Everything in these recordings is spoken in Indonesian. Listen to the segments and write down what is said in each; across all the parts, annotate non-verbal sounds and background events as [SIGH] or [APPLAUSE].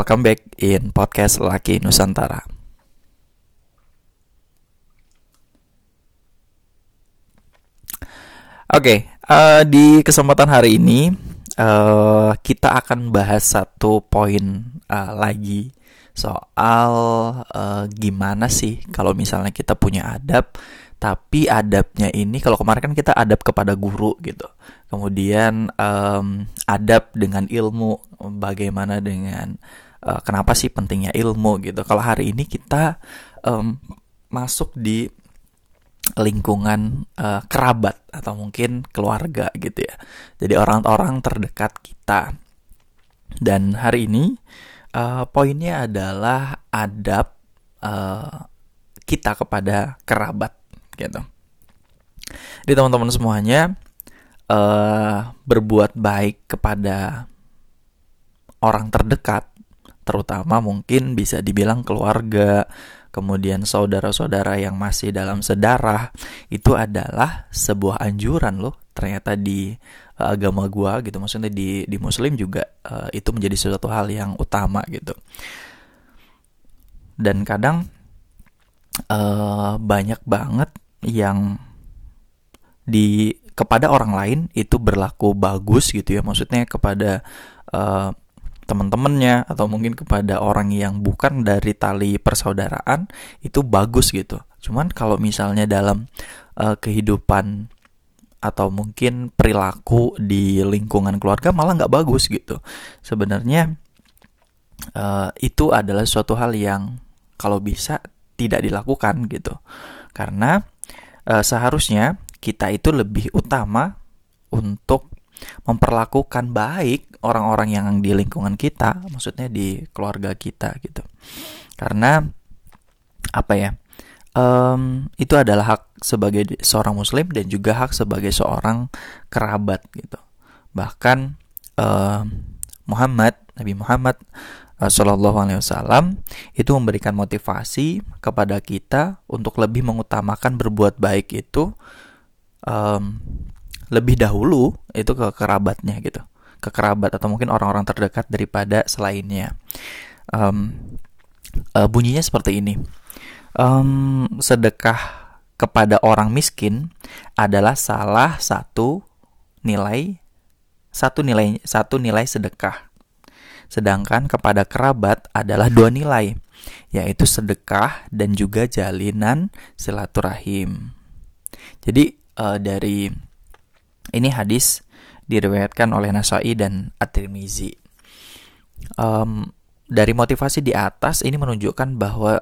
Welcome back in podcast Laki Nusantara. Oke, okay, uh, eh, di kesempatan hari ini uh, kita akan bahas satu poin uh, lagi soal uh, gimana sih kalau misalnya kita punya adab, tapi adabnya ini kalau kemarin kan kita adab kepada guru gitu, kemudian um, adab dengan ilmu, bagaimana dengan uh, kenapa sih pentingnya ilmu gitu. Kalau hari ini kita um, masuk di lingkungan uh, kerabat atau mungkin keluarga gitu ya. Jadi orang-orang terdekat kita. Dan hari ini uh, poinnya adalah adab uh, kita kepada kerabat gitu. Jadi teman-teman semuanya uh, berbuat baik kepada orang terdekat, terutama mungkin bisa dibilang keluarga, kemudian saudara-saudara yang masih dalam sedarah itu adalah sebuah anjuran loh. Ternyata di uh, agama gua gitu maksudnya di di muslim juga uh, itu menjadi sesuatu hal yang utama gitu. Dan kadang uh, banyak banget yang di kepada orang lain itu berlaku bagus gitu ya. Maksudnya kepada uh, teman-temannya atau mungkin kepada orang yang bukan dari tali persaudaraan itu bagus gitu. Cuman kalau misalnya dalam uh, kehidupan atau mungkin perilaku di lingkungan keluarga malah nggak bagus gitu. Sebenarnya uh, itu adalah suatu hal yang kalau bisa tidak dilakukan gitu. Karena uh, seharusnya kita itu lebih utama untuk memperlakukan baik orang-orang yang di lingkungan kita, maksudnya di keluarga kita gitu. Karena apa ya? Um, itu adalah hak sebagai seorang muslim dan juga hak sebagai seorang kerabat gitu. Bahkan um, Muhammad, Nabi Muhammad uh, Shallallahu Alaihi Wasallam itu memberikan motivasi kepada kita untuk lebih mengutamakan berbuat baik itu um, lebih dahulu itu ke kerabatnya gitu. Ke kerabat atau mungkin orang-orang terdekat daripada selainnya. Um, uh, bunyinya seperti ini. Um, sedekah kepada orang miskin adalah salah satu nilai satu nilai satu nilai sedekah. Sedangkan kepada kerabat adalah dua nilai yaitu sedekah dan juga jalinan silaturahim. Jadi uh, dari ini hadis diriwayatkan oleh Nasai dan At-Tirmizi. Um, dari motivasi di atas ini menunjukkan bahwa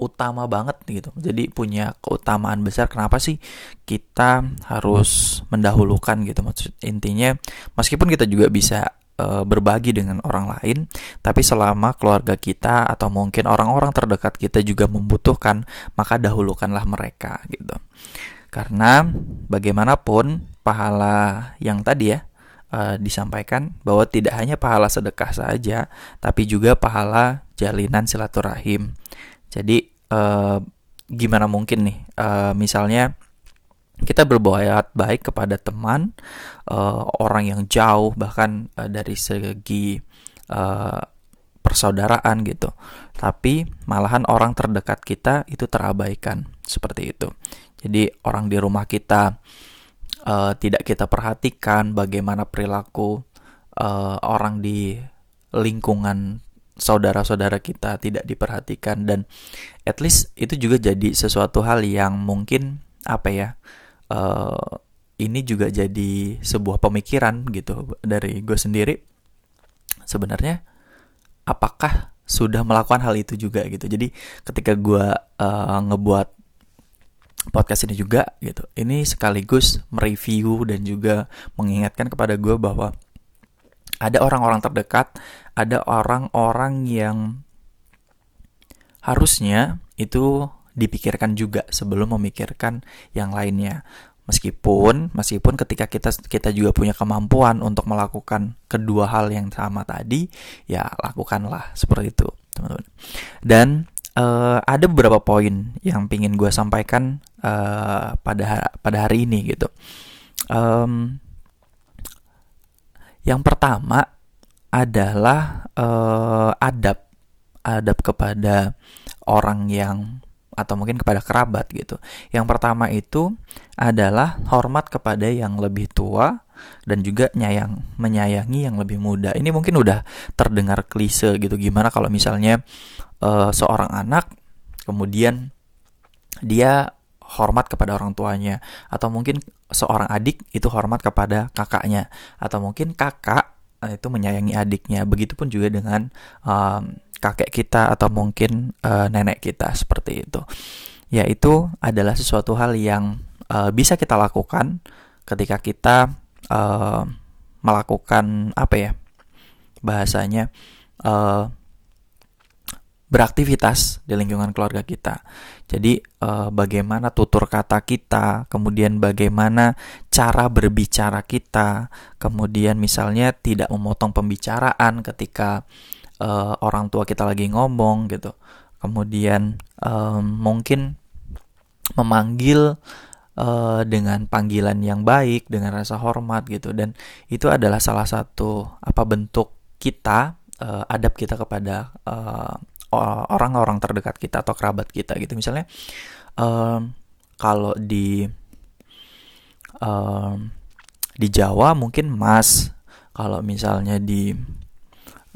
utama banget gitu. Jadi punya keutamaan besar kenapa sih kita harus mendahulukan gitu maksud intinya meskipun kita juga bisa e, berbagi dengan orang lain, tapi selama keluarga kita atau mungkin orang-orang terdekat kita juga membutuhkan, maka dahulukanlah mereka gitu. Karena bagaimanapun pahala yang tadi ya uh, disampaikan bahwa tidak hanya pahala sedekah saja, tapi juga pahala jalinan silaturahim. Jadi uh, gimana mungkin nih, uh, misalnya kita berbuat baik kepada teman, uh, orang yang jauh bahkan uh, dari segi uh, persaudaraan gitu. Tapi malahan orang terdekat kita itu terabaikan seperti itu. Jadi orang di rumah kita uh, tidak kita perhatikan bagaimana perilaku uh, orang di lingkungan saudara-saudara kita tidak diperhatikan dan at least itu juga jadi sesuatu hal yang mungkin apa ya uh, ini juga jadi sebuah pemikiran gitu dari gue sendiri sebenarnya apakah sudah melakukan hal itu juga gitu jadi ketika gue uh, ngebuat podcast ini juga gitu. Ini sekaligus mereview dan juga mengingatkan kepada gue bahwa ada orang-orang terdekat, ada orang-orang yang harusnya itu dipikirkan juga sebelum memikirkan yang lainnya. Meskipun meskipun ketika kita kita juga punya kemampuan untuk melakukan kedua hal yang sama tadi, ya lakukanlah seperti itu, teman-teman. Dan uh, ada beberapa poin yang pingin gue sampaikan uh, pada pada hari ini gitu. Um, yang pertama adalah uh, adab adab kepada orang yang atau mungkin kepada kerabat gitu. Yang pertama itu adalah hormat kepada yang lebih tua dan juga nyayang menyayangi yang lebih muda. Ini mungkin udah terdengar klise gitu. Gimana kalau misalnya uh, seorang anak kemudian dia hormat kepada orang tuanya atau mungkin seorang adik itu hormat kepada kakaknya atau mungkin kakak eh, itu menyayangi adiknya. Begitupun juga dengan um, kakek kita atau mungkin uh, nenek kita seperti itu. Yaitu adalah sesuatu hal yang uh, bisa kita lakukan ketika kita uh, melakukan apa ya bahasanya uh, beraktivitas di lingkungan keluarga kita. Jadi uh, bagaimana tutur kata kita, kemudian bagaimana cara berbicara kita, kemudian misalnya tidak memotong pembicaraan ketika uh, orang tua kita lagi ngomong gitu. Kemudian um, mungkin memanggil uh, dengan panggilan yang baik dengan rasa hormat gitu. Dan itu adalah salah satu apa bentuk kita uh, adab kita kepada orang-orang uh, terdekat kita atau kerabat kita gitu. Misalnya um, kalau di um, di Jawa mungkin Mas. Kalau misalnya di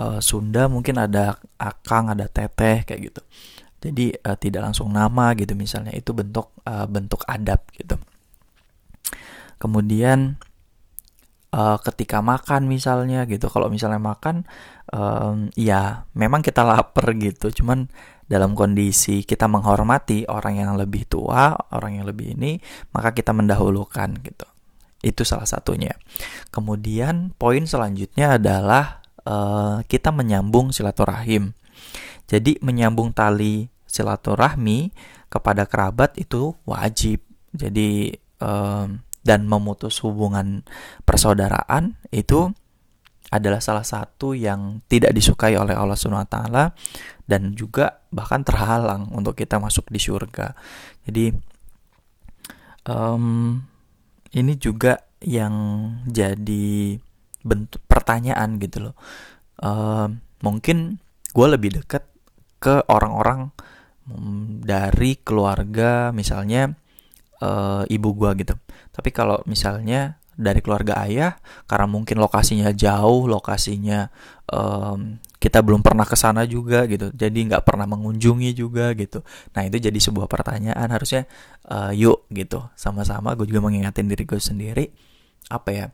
uh, Sunda mungkin ada akang, ada teteh kayak gitu. Jadi uh, tidak langsung nama gitu misalnya itu bentuk uh, bentuk adab gitu. Kemudian uh, ketika makan misalnya gitu, kalau misalnya makan um, ya memang kita lapar gitu, cuman dalam kondisi kita menghormati orang yang lebih tua, orang yang lebih ini, maka kita mendahulukan gitu. Itu salah satunya. Kemudian poin selanjutnya adalah uh, kita menyambung silaturahim. Jadi menyambung tali silaturahmi kepada kerabat itu wajib. Jadi um, dan memutus hubungan persaudaraan itu adalah salah satu yang tidak disukai oleh Allah Subhanahu wa taala dan juga bahkan terhalang untuk kita masuk di surga. Jadi um, ini juga yang jadi bentuk pertanyaan gitu loh. Uh, mungkin gue lebih dekat ke orang-orang um, dari keluarga misalnya uh, ibu gue gitu. Tapi kalau misalnya dari keluarga ayah karena mungkin lokasinya jauh lokasinya um, kita belum pernah ke sana juga gitu jadi nggak pernah mengunjungi juga gitu. Nah itu jadi sebuah pertanyaan harusnya uh, yuk gitu. Sama-sama gue juga mengingatin diri gue sendiri apa ya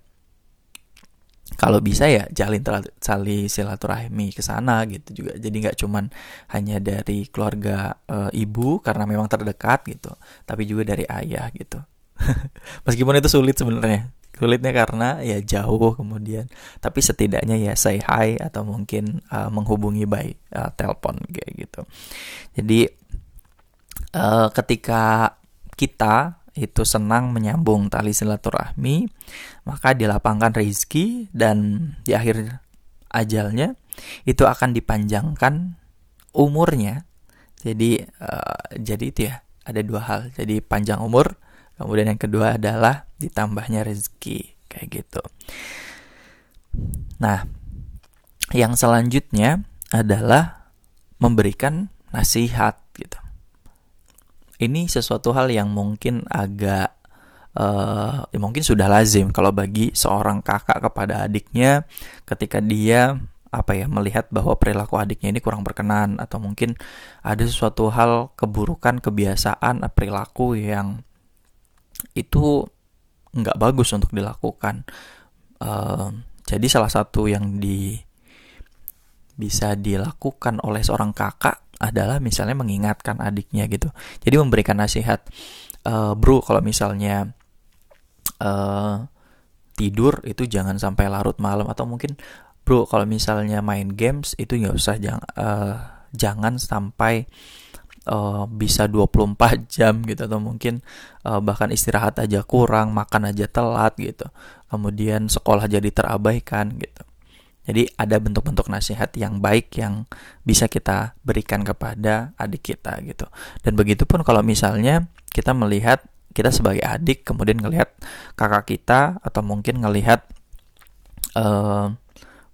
kalau bisa ya jalin tali silaturahmi ke sana gitu juga. Jadi nggak cuman hanya dari keluarga e, ibu karena memang terdekat gitu tapi juga dari ayah gitu. [LAUGHS] Meskipun itu sulit sebenarnya. Sulitnya karena ya jauh kemudian. Tapi setidaknya ya say hi atau mungkin uh, menghubungi by uh, telepon kayak gitu. Jadi uh, ketika kita itu senang menyambung tali silaturahmi, maka dilapangkan rezeki dan di akhir ajalnya itu akan dipanjangkan umurnya. Jadi uh, jadi itu ya ada dua hal. Jadi panjang umur, kemudian yang kedua adalah ditambahnya rezeki kayak gitu. Nah, yang selanjutnya adalah memberikan nasihat ini sesuatu hal yang mungkin agak uh, mungkin sudah lazim kalau bagi seorang kakak kepada adiknya ketika dia apa ya melihat bahwa perilaku adiknya ini kurang berkenan atau mungkin ada sesuatu hal keburukan kebiasaan perilaku yang itu nggak bagus untuk dilakukan. Uh, jadi salah satu yang di bisa dilakukan oleh seorang kakak adalah misalnya mengingatkan adiknya gitu. Jadi memberikan nasihat, e, bro kalau misalnya e, tidur itu jangan sampai larut malam atau mungkin bro kalau misalnya main games itu nggak usah jangan e, jangan sampai uh, bisa 24 [LAUGHS] jam gitu atau mungkin uh, bahkan istirahat aja kurang, makan aja telat gitu. Kemudian sekolah jadi terabaikan gitu. Jadi ada bentuk-bentuk nasihat yang baik yang bisa kita berikan kepada adik kita gitu. Dan begitu pun kalau misalnya kita melihat kita sebagai adik kemudian ngelihat kakak kita atau mungkin ngelihat uh,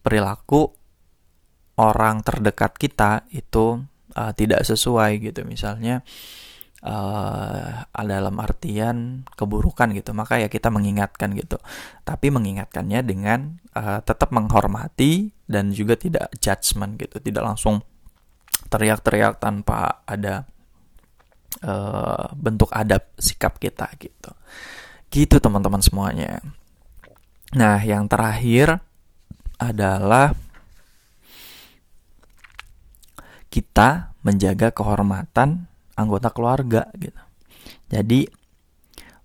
perilaku orang terdekat kita itu uh, tidak sesuai gitu misalnya uh, dalam artian keburukan gitu. Maka ya kita mengingatkan gitu. Tapi mengingatkannya dengan uh, tetap menghormati dan juga tidak judgement gitu. Tidak langsung teriak-teriak tanpa ada uh, bentuk adab sikap kita gitu. Gitu teman-teman semuanya. Nah yang terakhir adalah kita menjaga kehormatan anggota keluarga gitu. Jadi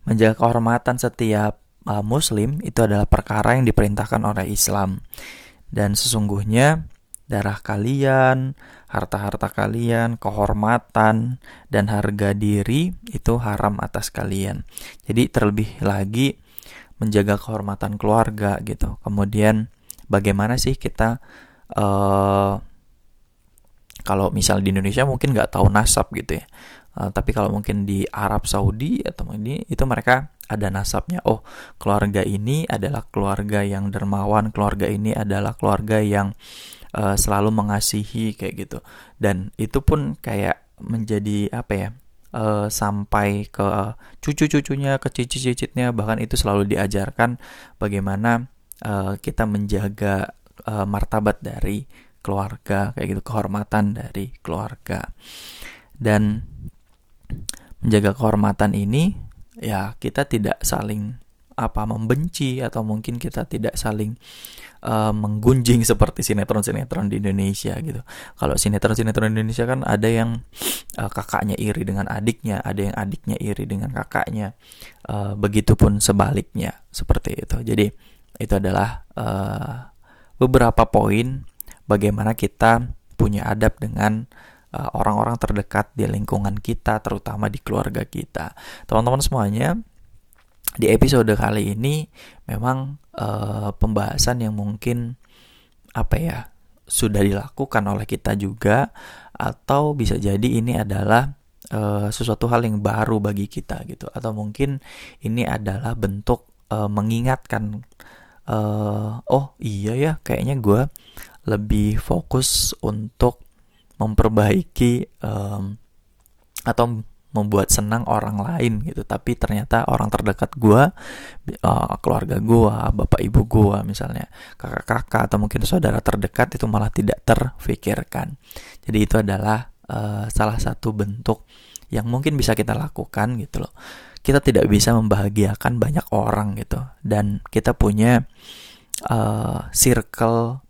menjaga kehormatan setiap uh, muslim itu adalah perkara yang diperintahkan oleh Islam. Dan sesungguhnya darah kalian, harta-harta kalian, kehormatan dan harga diri itu haram atas kalian. Jadi terlebih lagi menjaga kehormatan keluarga gitu. Kemudian bagaimana sih kita uh, kalau misal di Indonesia mungkin nggak tahu nasab gitu ya. Uh, tapi kalau mungkin di Arab Saudi atau ini itu mereka ada nasabnya. Oh keluarga ini adalah keluarga yang dermawan keluarga ini adalah keluarga yang uh, selalu mengasihi kayak gitu. Dan itu pun kayak menjadi apa ya uh, sampai ke cucu-cucunya ke cicit-cicitnya bahkan itu selalu diajarkan bagaimana uh, kita menjaga uh, martabat dari keluarga kayak gitu kehormatan dari keluarga dan menjaga kehormatan ini ya kita tidak saling apa membenci atau mungkin kita tidak saling uh, menggunjing seperti sinetron-sinetron di Indonesia gitu. Kalau sinetron-sinetron di Indonesia kan ada yang uh, kakaknya iri dengan adiknya, ada yang adiknya iri dengan kakaknya. Uh, begitupun sebaliknya seperti itu. Jadi itu adalah uh, beberapa poin bagaimana kita punya adab dengan uh, orang-orang terdekat di lingkungan kita, terutama di keluarga kita. Teman-teman semuanya, di episode kali ini memang uh, pembahasan yang mungkin apa ya sudah dilakukan oleh kita juga, atau bisa jadi ini adalah uh, sesuatu hal yang baru bagi kita gitu, atau mungkin ini adalah bentuk uh, mengingatkan, uh, oh iya ya, kayaknya gue lebih fokus untuk memperbaiki um, atau membuat senang orang lain gitu. Tapi ternyata orang terdekat gue uh, keluarga gue bapak ibu gue misalnya kakak-kakak atau mungkin saudara terdekat itu malah tidak terfikirkan. Jadi itu adalah uh, salah satu bentuk yang mungkin bisa kita lakukan gitu loh. Kita tidak bisa membahagiakan banyak orang gitu. Dan kita punya uh, circle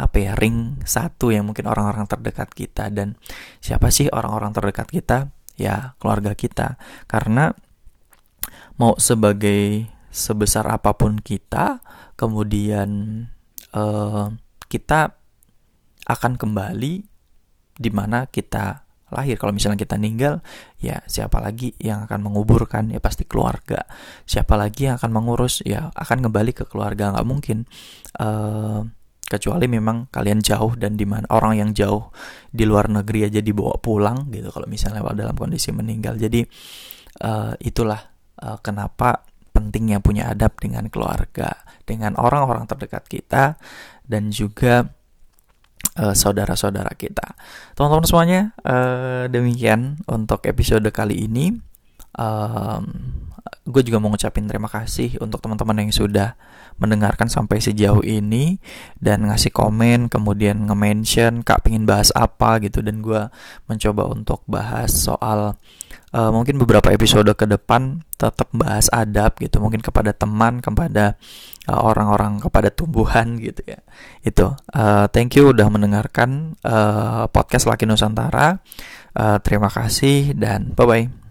apa ya ring satu yang mungkin orang-orang terdekat kita. Dan siapa sih orang-orang terdekat kita? Ya keluarga kita. Karena mau sebagai sebesar apa pun kita kemudian uh, kita akan kembali di mana kita lahir. Kalau misalnya kita meninggal ya siapa lagi yang akan menguburkan? Ya pasti keluarga. Siapa lagi yang akan mengurus? Ya akan kembali ke keluarga. Nggak mungkin uh, kecuali memang kalian jauh dan di mana orang yang jauh di luar negeri aja dibawa pulang gitu kalau misalnya dalam kondisi meninggal. Jadi uh, itulah uh, kenapa pentingnya punya adab dengan keluarga dengan orang-orang terdekat kita dan juga uh, saudara-saudara kita. Teman-teman semuanya uh, demikian untuk episode kali ini um, gue juga mau ngucapin terima kasih untuk teman-teman yang sudah mendengarkan sampai sejauh ini dan ngasih komen kemudian nge-mention kak pengen bahas apa? gitu. Dan gue mencoba untuk bahas soal uh, mungkin beberapa episode ke depan tetap bahas adab gitu. Mungkin kepada teman kepada uh, orang-orang kepada tumbuhan [LAUGHS] gitu ya. Itu. Uh, thank you udah mendengarkan uh, podcast Laki Nusantara. Uh, terima kasih dan bye bye